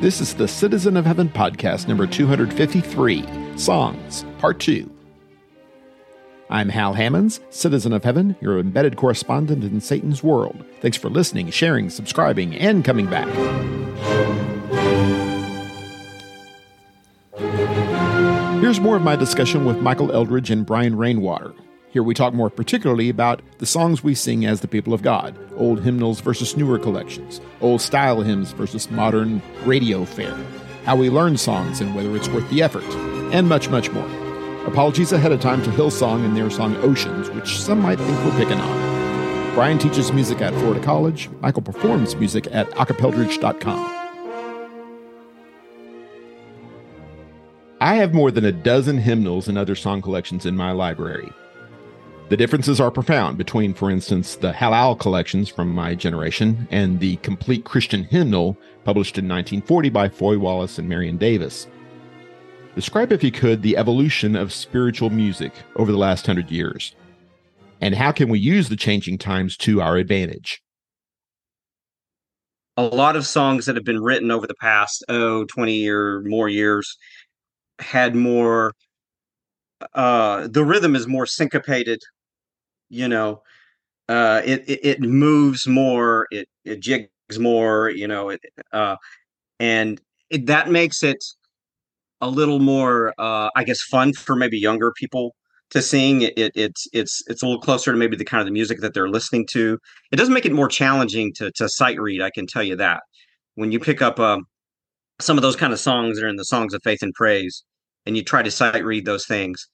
This is the Citizen of Heaven podcast number 253 Songs, Part 2. I'm Hal Hammons, Citizen of Heaven, your embedded correspondent in Satan's world. Thanks for listening, sharing, subscribing, and coming back. Here's more of my discussion with Michael Eldridge and Brian Rainwater. Here we talk more particularly about the songs we sing as the people of God, old hymnals versus newer collections, old style hymns versus modern radio fare, how we learn songs and whether it's worth the effort, and much, much more. Apologies ahead of time to Hillsong and their song Oceans, which some might think we're picking on. Brian teaches music at Florida College. Michael performs music at acapeldridge.com. I have more than a dozen hymnals and other song collections in my library. The differences are profound between, for instance, the Halal collections from my generation and the Complete Christian Hymnal published in 1940 by Foy Wallace and Marion Davis. Describe, if you could, the evolution of spiritual music over the last hundred years. And how can we use the changing times to our advantage? A lot of songs that have been written over the past, oh, 20 or more years had more uh the rhythm is more syncopated you know uh it it, it moves more it it jigs more you know it uh and it, that makes it a little more uh i guess fun for maybe younger people to sing. It, it it's it's it's a little closer to maybe the kind of the music that they're listening to. It doesn't make it more challenging to to sight read i can tell you that. When you pick up um some of those kind of songs that are in the songs of faith and praise and you try to sight read those things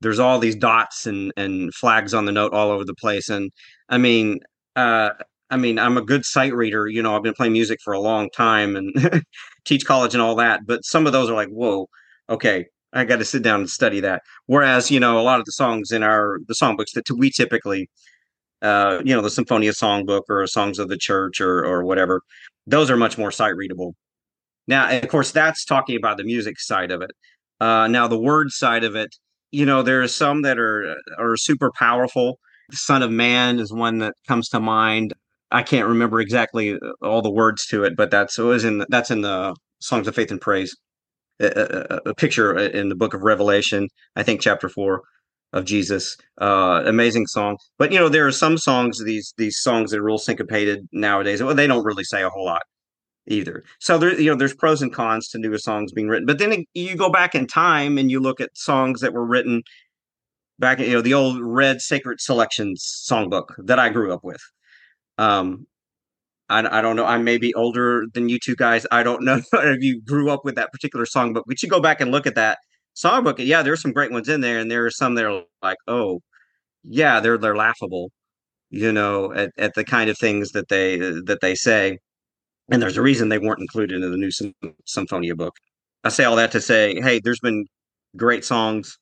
there's all these dots and and flags on the note all over the place. And i mean uh i mean i'm a good sight reader you know i've been playing music for a long time and teach college and all that but some of those are like whoa okay i got to sit down and study that. Whereas you know a lot of the songs in our the songbooks that we typically uh you know the symphonia songbook or songs of the church or or whatever those are much more sight readable. Now of course that's talking about the music side of it. Uh now the word side of it you know there are some that are are super powerful. The son of man is one that comes to mind. I can't remember exactly uh, all the words to it but that's it was in that's in the songs of faith and praise a, a, a picture in the book of revelation i think chapter four of jesus. Uh amazing song. But you know there are some songs these these songs that are real syncopated nowadays. Well they don't really say a whole lot either. So there, you know, there's pros and cons to newer songs being written. But then you go back in time and you look at songs that were written back, you know, the old Red Sacred Selections songbook that I grew up with. Um, I, I don't know. I may be older than you two guys. I don't know if you grew up with that particular songbook. We should go back and look at that songbook. Yeah, there's some great ones in there, and there are some that are like, oh, yeah, they're they're laughable, you know, at, at the kind of things that they that they say and there's a reason they weren't included in the new Symphonia book. I say all that to say, hey, there's been great songs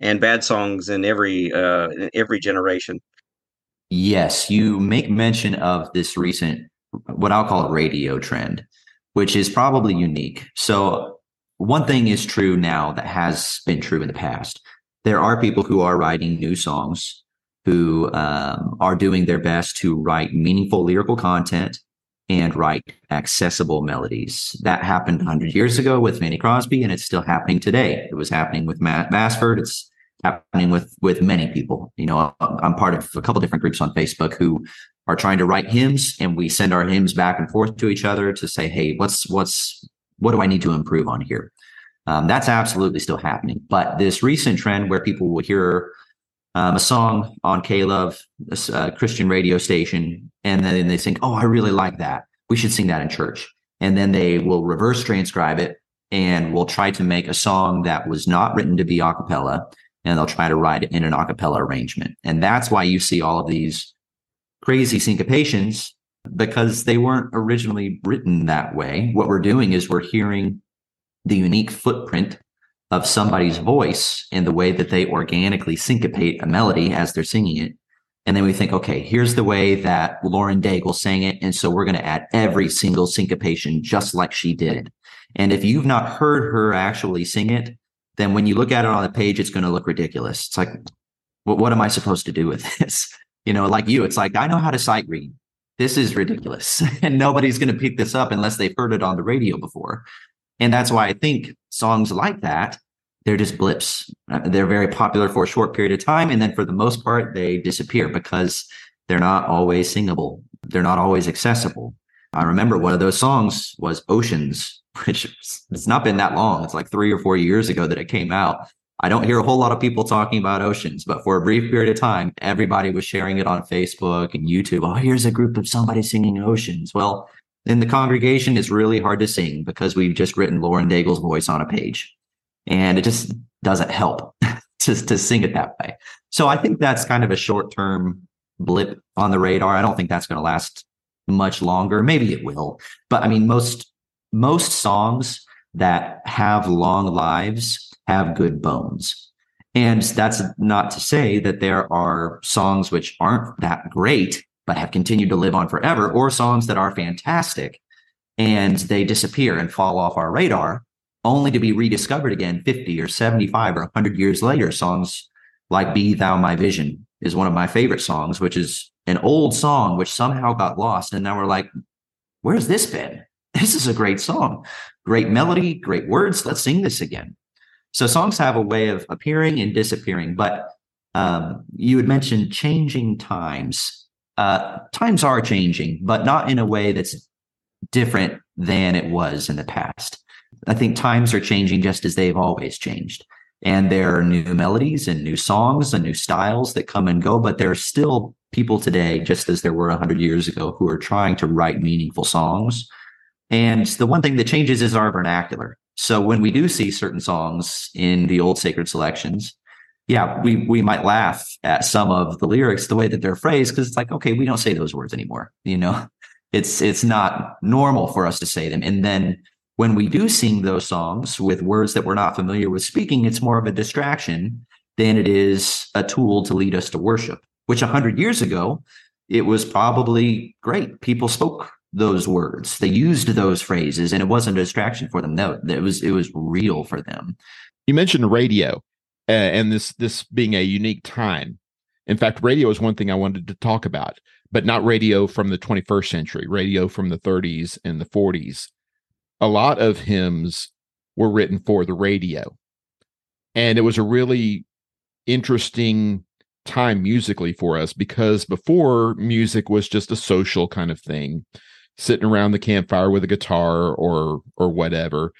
and bad songs in every uh, in every generation. Yes, you make mention of this recent, what I'll call a radio trend, which is probably unique. So, one thing is true now that has been true in the past. There are people who are writing new songs who um, are doing their best to write meaningful lyrical content and write accessible melodies. That happened 100 years ago with Fanny Crosby, and it's still happening today. It was happening with Matt Bassford. It's happening with with many people. You know, I'm part of a couple different groups on Facebook who are trying to write hymns, and we send our hymns back and forth to each other to say, "Hey, what's what's what do I need to improve on here?" Um, that's absolutely still happening. But this recent trend where people will hear um, a song on K-Love, a uh, Christian radio station, and then they think, "Oh, I really like that. We should sing that in church." And then they will reverse transcribe it and will try to make a song that was not written to be a cappella, and they'll try to write it in an a cappella arrangement. And that's why you see all of these crazy syncopations because they weren't originally written that way. What we're doing is we're hearing the unique footprint of somebody's voice and the way that they organically syncopate a melody as they're singing it. And then we think, okay, here's the way that Lauren Daigle sang it. And so we're going to add every single syncopation just like she did. And if you've not heard her actually sing it, then when you look at it on the page, it's going to look ridiculous. It's like, well, what am I supposed to do with this? You know, like you, it's like, I know how to sight read. this is ridiculous and nobody's going to pick this up unless they've heard it on the radio before. And that's why I think songs like that, they're just blips. Uh, they're very popular for a short period of time. And then for the most part, they disappear because they're not always singable. They're not always accessible. I remember one of those songs was Oceans, which it's not been that long. It's like three or four years ago that it came out. I don't hear a whole lot of people talking about oceans, but for a brief period of time, everybody was sharing it on Facebook and YouTube. Oh, here's a group of somebody singing oceans. Well, in the congregation, it's really hard to sing because we've just written Lauren Daigle's voice on a page. And it just doesn't help to, to sing it that way. So I think that's kind of a short term blip on the radar. I don't think that's going to last much longer. Maybe it will. But I mean, most most songs that have long lives have good bones. And that's not to say that there are songs which aren't that great, but have continued to live on forever, or songs that are fantastic and they disappear and fall off our radar, only to be rediscovered again 50 or 75 or 100 years later. Songs like Be Thou My Vision is one of my favorite songs, which is an old song which somehow got lost. And now we're like, where's this been? This is a great song, great melody, great words. Let's sing this again. So songs have a way of appearing and disappearing, but um, you had mentioned changing times. Uh, times are changing, but not in a way that's different than it was in the past. I think times are changing just as they've always changed. And there are new melodies and new songs and new styles that come and go, but there are still people today, just as there were 100 years ago, who are trying to write meaningful songs. And the one thing that changes is our vernacular. So when we do see certain songs in the old sacred selections, yeah, we we might laugh at some of the lyrics, the way that they're phrased, because it's like, okay, we don't say those words anymore. You know, it's it's not normal for us to say them. And then when we do sing those songs with words that we're not familiar with speaking, it's more of a distraction than it is a tool to lead us to worship. Which a hundred years ago, it was probably great. People spoke those words. They used those phrases, and it wasn't a distraction for them. No, it was it was real for them. You mentioned radio, uh, and this this being a unique time. In fact, radio is one thing I wanted to talk about, but not radio from the 21st century. Radio from the 30s and the 40s. A lot of hymns were written for the radio, and it was a really interesting time musically for us because before music was just a social kind of thing sitting around the campfire with a guitar or or whatever.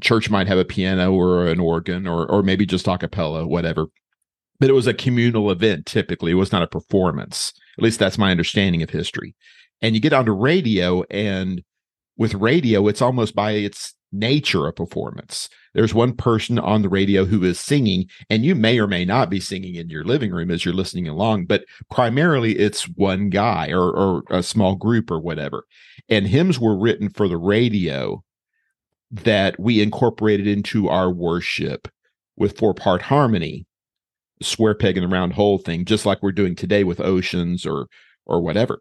Church might have a piano or an organ or or maybe just a cappella, whatever. But it was a communal event typically. It was not a performance. At least that's my understanding of history. And you get onto radio and with radio, it's almost by its nature a performance. There's one person on the radio who is singing, and you may or may not be singing in your living room as you're listening along, but primarily it's one guy or, or a small group or whatever. And hymns were written for the radio that we incorporated into our worship with four part harmony, square peg in the round hole thing, just like we're doing today with oceans or or whatever.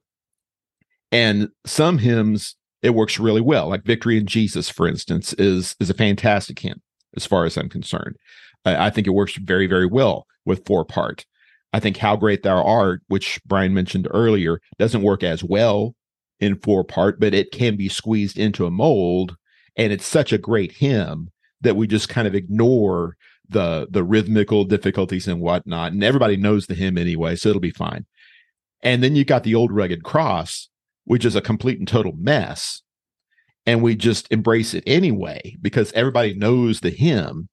And some hymns it works really well. Like Victory in Jesus, for instance, is is a fantastic hymn as far as I'm concerned. I, I think it works very, very well with four part. I think How Great Thou Art, which Brian mentioned earlier, doesn't work as well in four part, but it can be squeezed into a mold. And it's such a great hymn that we just kind of ignore the the rhythmical difficulties and whatnot. And everybody knows the hymn anyway, so it'll be fine. And then you got the old rugged cross, which is a complete and total mess. And we just embrace it anyway because everybody knows the hymn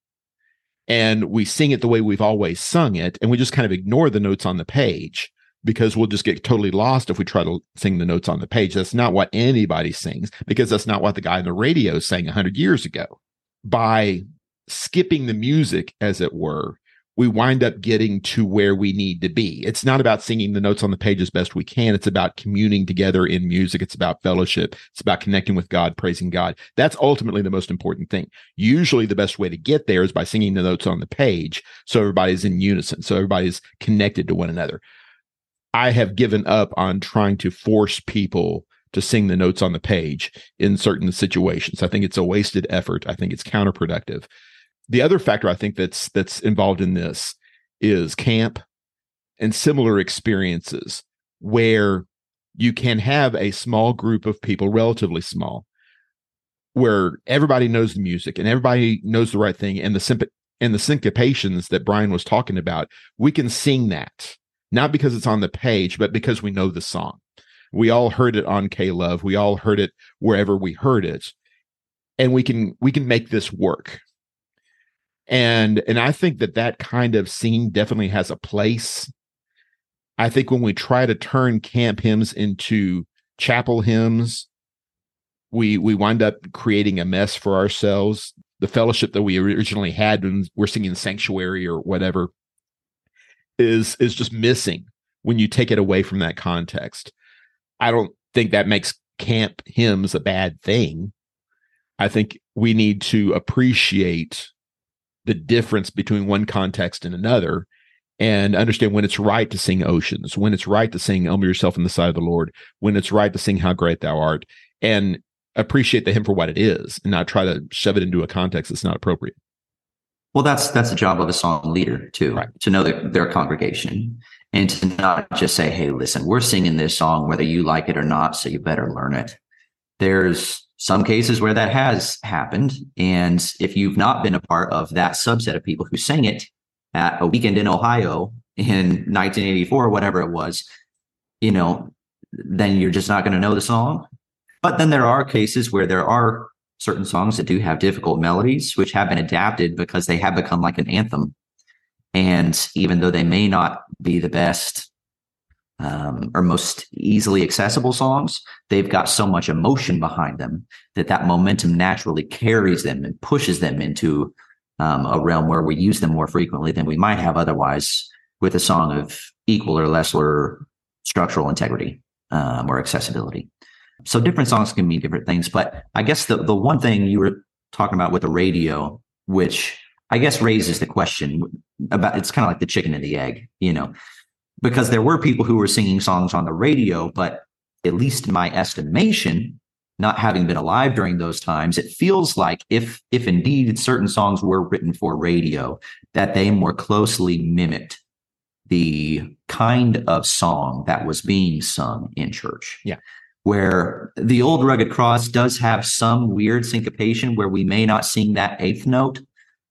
and we sing it the way we've always sung it. And we just kind of ignore the notes on the page because we'll just get totally lost if we try to sing the notes on the page. That's not what anybody sings because that's not what the guy on the radio sang 100 years ago. By skipping the music, as it were, we wind up getting to where we need to be. It's not about singing the notes on the page as best we can. It's about communing together in music. It's about fellowship. It's about connecting with God, praising God. That's ultimately the most important thing. Usually the best way to get there is by singing the notes on the page. So everybody's in unison. So everybody's connected to one another. I have given up on trying to force people to sing the notes on the page in certain situations. I think it's a wasted effort. I think it's counterproductive the other factor I think that's that's involved in this is camp and similar experiences where you can have a small group of people, relatively small, where everybody knows the music and everybody knows the right thing and the simp- and the syncopations that Brian was talking about, we can sing that not because it's on the page, but because we know the song. We all heard it on K Love. We all heard it wherever we heard it, and we can we can make this work. And and I think that that kind of scene definitely has a place. I think when we try to turn camp hymns into chapel hymns, we we wind up creating a mess for ourselves. The fellowship that we originally had when we're singing sanctuary or whatever is is just missing when you take it away from that context. I don't think that makes camp hymns a bad thing. I think we need to appreciate the difference between one context and another and understand when it's right to sing oceans, when it's right to sing humble yourself in the sight of the Lord, when it's right to sing how great thou art, and appreciate the hymn for what it is and not try to shove it into a context that's not appropriate. Well, that's that's the job of a song leader too, Right. to know their, their congregation and to not just say, "Hey, listen, we're singing this song whether you like it or not, so you better learn it." There's some cases where that has happened, and if you've not been a part of that subset of people who sang it at a weekend in Ohio in 1984, or whatever it was, you know, then you're just not going to know the song. But then there are cases where there are certain songs that do have difficult melodies, which have been adapted because they have become like an anthem. And even though they may not be the best um, or most easily accessible songs, they've got so much emotion behind them that that momentum naturally carries them and pushes them into um, a realm where we use them more frequently than we might have otherwise with a song of equal or lesser structural integrity um, or accessibility. So different songs can mean different things, but I guess the the one thing you were talking about with the radio, which I guess raises the question about it's kind of like the chicken and the egg, you know, because there were people who were singing songs on the radio, but at least in my estimation, not having been alive during those times, it feels like if if indeed certain songs were written for radio, that they more closely mimicked the kind of song that was being sung in church. Yeah where the old rugged cross does have some weird syncopation where we may not sing that eighth note,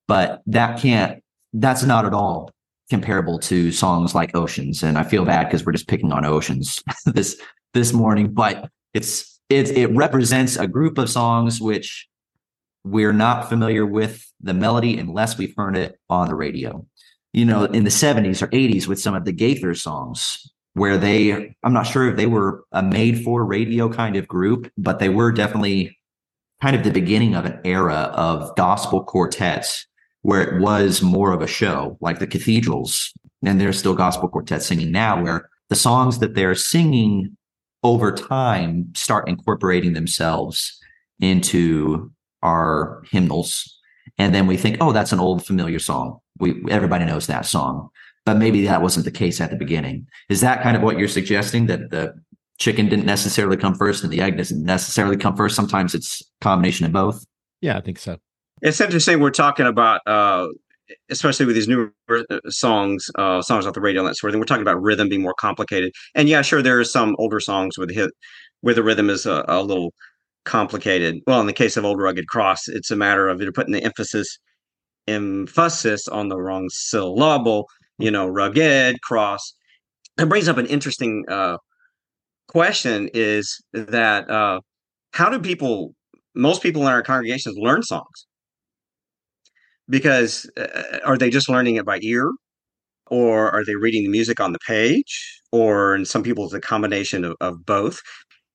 but that can't, that's not at all comparable to songs like Oceans. And I feel bad because we're just picking on Oceans this this morning, but it's it it represents a group of songs which we're not familiar with the melody unless we've heard it on the radio. You know, in the 70s or 80s with some of the Gaither songs, where they i'm not sure if they were a made for radio kind of group but they were definitely kind of the beginning of an era of gospel quartets where it was more of a show like the cathedrals and there's still gospel quartets singing now where the songs that they're singing over time start incorporating themselves into our hymnals and then we think oh that's an old familiar song we everybody knows that song but maybe that wasn't the case at the beginning. Is that kind of what you're suggesting that the chicken didn't necessarily come first and the egg doesn't necessarily come first? Sometimes it's a combination of both. Yeah, I think so. It's interesting. We're talking about, uh, especially with these newer songs, uh, songs off the radio and that sort of thing. We're talking about rhythm being more complicated. And yeah, sure, there are some older songs with hit where the rhythm is a, a little complicated. Well, in the case of Old Rugged Cross, it's a matter of you're putting the emphasis emphasis on the wrong syllable you know, rugged, cross. It brings up an interesting uh, question is that uh, how do people, most people in our congregations learn songs? Because uh, are they just learning it by ear? Or are they reading the music on the page? Or in some people, it's a combination of, of both.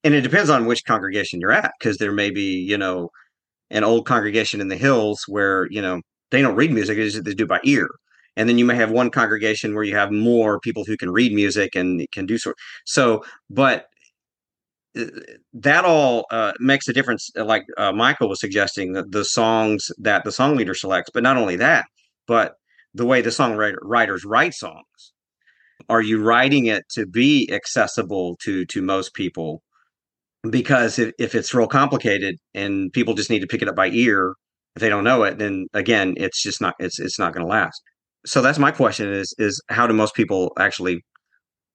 And it depends on which congregation you're at, because there may be, you know, an old congregation in the hills where, you know, they don't read music, they do by ear and then you may have one congregation where you have more people who can read music and can do so so but uh, that all uh, makes a difference uh, like uh, michael was suggesting the, the songs that the song leader selects but not only that but the way the songwriters write songs. Are you writing it to be accessible to to most people? Because if, if it's real complicated and people just need to pick it up by ear if they don't know it then again it's just not it's it's not going to last. So that's my question: is is how do most people actually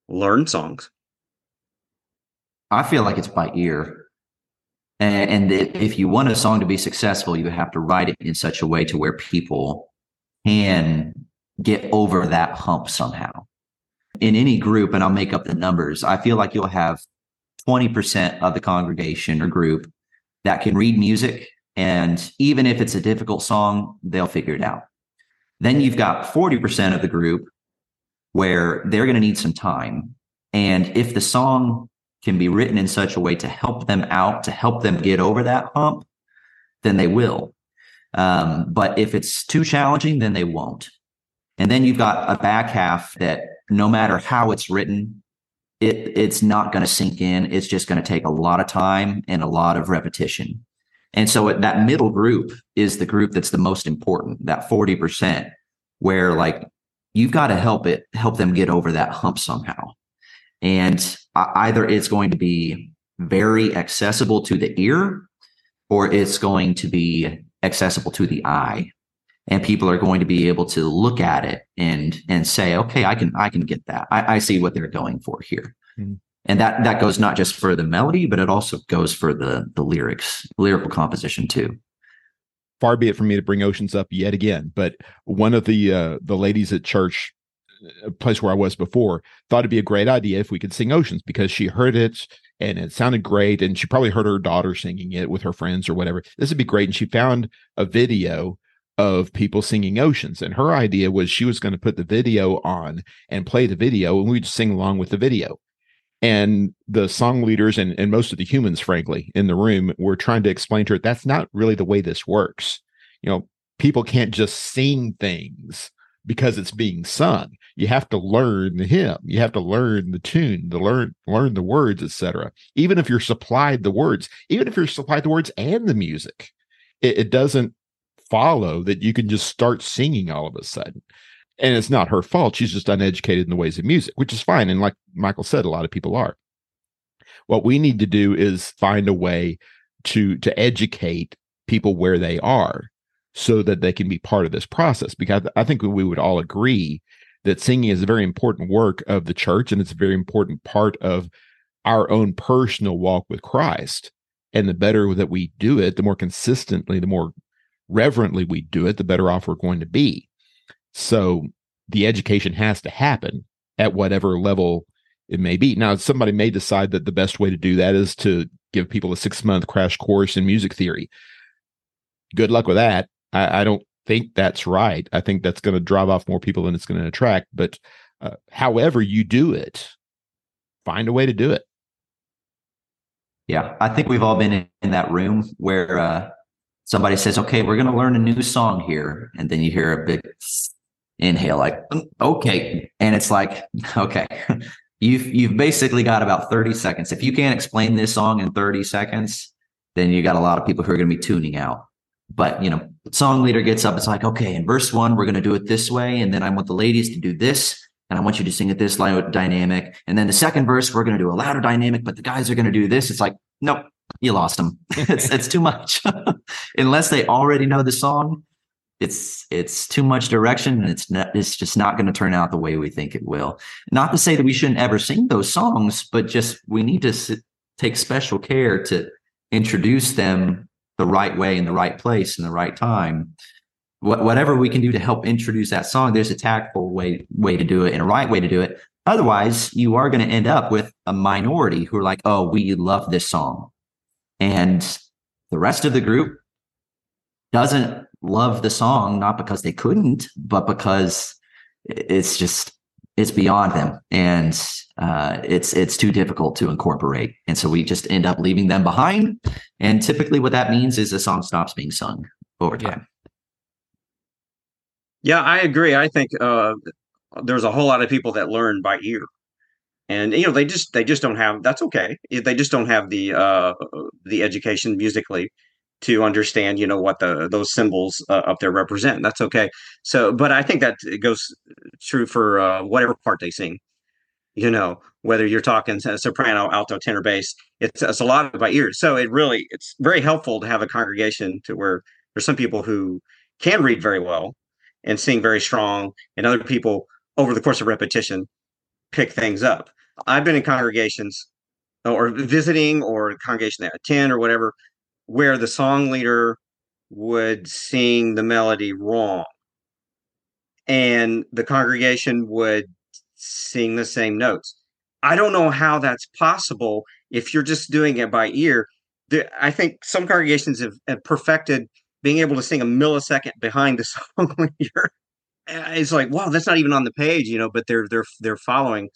learn songs? I feel like it's by ear. And, and mm-hmm. if you want a song to be successful, you have to write it in such a way to where people can get over that hump somehow. In any group, and I'll make up the numbers, I feel like you'll have 20% of the congregation or group that can read music. And even if it's a difficult song, they'll figure it out. Then you've got 40% of the group where they're going to need some time. And if the song can be written in such a way to help them out, to help them get over that hump, then they will. Um, but if it's too challenging, then they won't. And then you've got a back half that no matter how it's written, it it's not going to sink in. It's just going to take a lot of time and a lot of repetition. And so that middle group is the group that's the most important, that 40%, where like you've got to help it, help them get over that hump somehow. And either it's going to be very accessible to the ear or it's going to be accessible to the eye. And people are going to be able to look at it and and say okay i can i can get that. I, I see what they're going for here. Mm-hmm. and that that goes not just for the melody but it also goes for the the lyrics lyrical composition too. Far be it from me to bring oceans up yet again but one of the uh the ladies at church a place where I was before, thought it'd be a great idea if we could sing Oceans because she heard it and it sounded great. And she probably heard her daughter singing it with her friends or whatever. This would be great. And she found a video of people singing Oceans. And her idea was she was going to put the video on and play the video and we'd sing along with the video. And the song leaders and, and most of the humans, frankly, in the room were trying to explain to her that's not really the way this works. You know, people can't just sing things because it's being sung. You have to learn the hymn, you have to learn the tune, to learn learn the words, etc. Even if you're supplied the words, even if you're supplied the words and the music, it, it doesn't follow that you can just start singing all of a sudden. And it's not her fault. She's just uneducated in the ways of music, which is fine. And like Michael said, a lot of people are. What we need to do is find a way to to educate people where they are so that they can be part of this process. Because I think we would all agree that singing is a very important work of the church and it's a very important part of our own personal walk with Christ. And the better that we do it, the more consistently, the more reverently we do it, the better off we're going to be. So the education has to happen at whatever level it may be. Now, somebody may decide that the best way to do that is to give people a six month crash course in music theory. Good luck with that. I, I don't think that's right. I think that's going to drive off more people than it's going to attract. But uh, however you do it, find a way to do it. Yeah, I think we've all been in, in that room where uh, somebody says, "Okay, we're going to learn a new song here," and then you hear a big inhale, like, mm, "Okay," and it's like, "Okay." You've you've basically got about 30 seconds. If you can't explain this song in 30 seconds, then you got a lot of people who are going to be tuning out but you know song leader gets up it's like okay in verse one we're going to do it this way and then i want the ladies to do this and i want you to sing it this loud dynamic and then the second verse we're going to do a louder dynamic but the guys are going to do this. It's like nope you lost them it's it's too much. Unless they already know the song it's it's too much direction and it's not it's just not going to turn out the way we think it will. Not to say that we shouldn't ever sing those songs but just we need to sit, take special care to introduce them the right way in the right place in the right time. Wh- whatever we can do to help introduce that song there's a tactful way way to do it and a right way to do it. Otherwise you are going to end up with a minority who are like oh we love this song. And the rest of the group doesn't love the song not because they couldn't but because it's just it's beyond them. And uh, it's it's too difficult to incorporate. And so we just end up leaving them behind. And typically what that means is the song stops being sung over time. Yeah, yeah i agree. I think uh, there's a whole lot of people that learn by ear. And you know they just they just don't have that's okay. They just don't have the uh the education musically to understand you know what the those symbols uh, up there represent. That's okay. So but i think that it goes true for uh, whatever part they sing. You know whether you're talking soprano alto tenor bass it's, it's a lot of by ear. So it really it's very helpful to have a congregation to where there's some people who can read very well and sing very strong and other people over the course of repetition pick things up. I've been in congregations or visiting or congregation that attend or whatever, where the song leader would sing the melody wrong and the congregation would sing the same notes. I don't know how that's possible if you're just doing it by ear. I think some congregations have, have perfected being able to sing a millisecond behind the song leader. Uh, it's like, wow, that's not even on the page, you know, but they're they're they're following.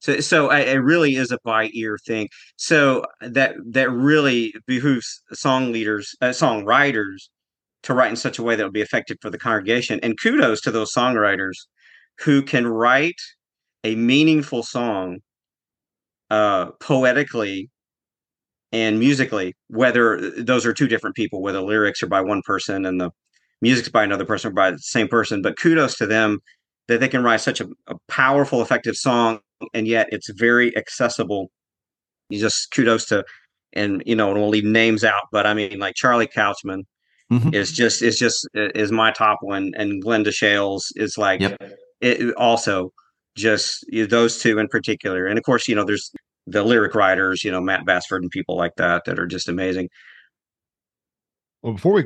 So so I, it really is a by ear thing. So that that really behooves song leaders, uh, songwriters to write in such a way that would be effective for the congregation. And kudos to those songwriters who can write a meaningful song uh, poetically and musically, whether those are two different people, whether lyrics are by one person and the music's by another person or by the same person. But kudos to them that they can write such a, a powerful, effective song, and yet it's very accessible. You just kudos to, and you know, and we'll leave names out, but I mean, like Charlie Couchman mm-hmm. is just is just is my top one, and Glenda Shales is like yep. it also just you know, those two in particular, and of course, you know, there's the lyric writers, you know, Matt Bassford and people like that that are just amazing. Well, before we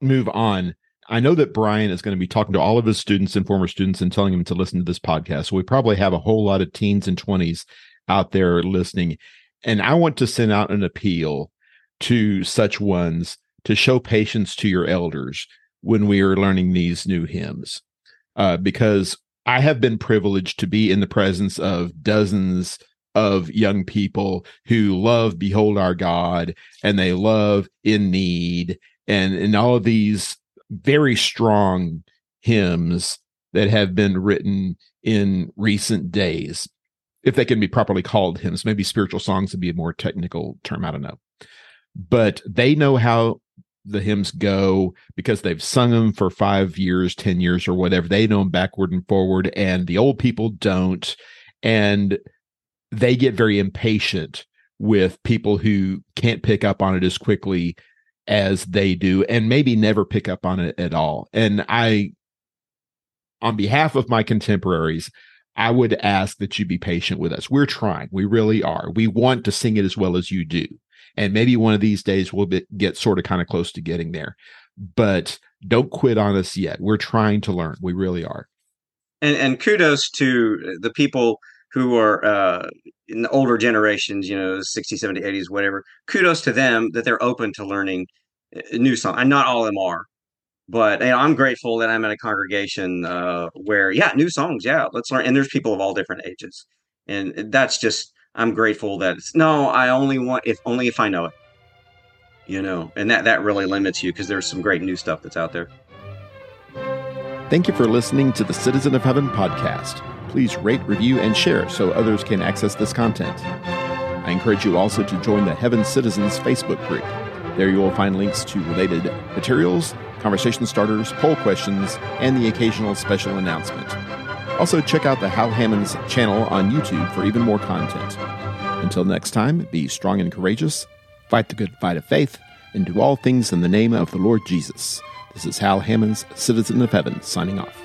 move on, I know that Brian is going to be talking to all of his students and former students and telling them to listen to this podcast. So we probably have a whole lot of teens and 20s out there listening. And I want to send out an appeal to such ones to show patience to your elders when we are learning these new hymns. Uh, because I have been privileged to be in the presence of dozens of young people who love Behold Our God and they love In Need and, and all of these very strong hymns that have been written in recent days. If they can be properly called hymns, maybe spiritual songs would be a more technical term. I don't know. But they know how the hymns go because they've sung them for five years, 10 years, or whatever. They know them backward and forward, and the old people don't. And they get very impatient with people who can't pick up on it as quickly as they do and maybe never pick up on it at all. And I, on behalf of my contemporaries, I would ask that you be patient with us. We're trying. We really are. We want to sing it as well as you do. And maybe one of these days we'll be, get sort of kind of close to getting there. But don't quit on us yet. We're trying to learn. We really are. And, and kudos to the people who are uh, in the older generations, you know, 60s, 70s, 80s, whatever. Kudos to them that they're open to learning uh, new songs. And not all of them are. But you know, I'm grateful that I'm in a congregation uh, where, yeah, new songs, yeah, let's learn. And there's people of all different ages, and that's just I'm grateful that it's, no, I only want if only if I know it. You know, and that that really limits you because there's some great new stuff that's out there. Thank you for listening to the Citizen of Heaven podcast. Please rate, review, and share so others can access this content. I encourage you also to join the Heaven Citizens Facebook group. There you will find links to related materials, conversation starters, poll questions, and the occasional special announcement. Also, check out the Hal Hammons channel on YouTube for even more content. Until next time, be strong and courageous, fight the good fight of faith, and do all things in the name of the Lord Jesus. This is Hal Hammons, Citizen of Heaven, signing off.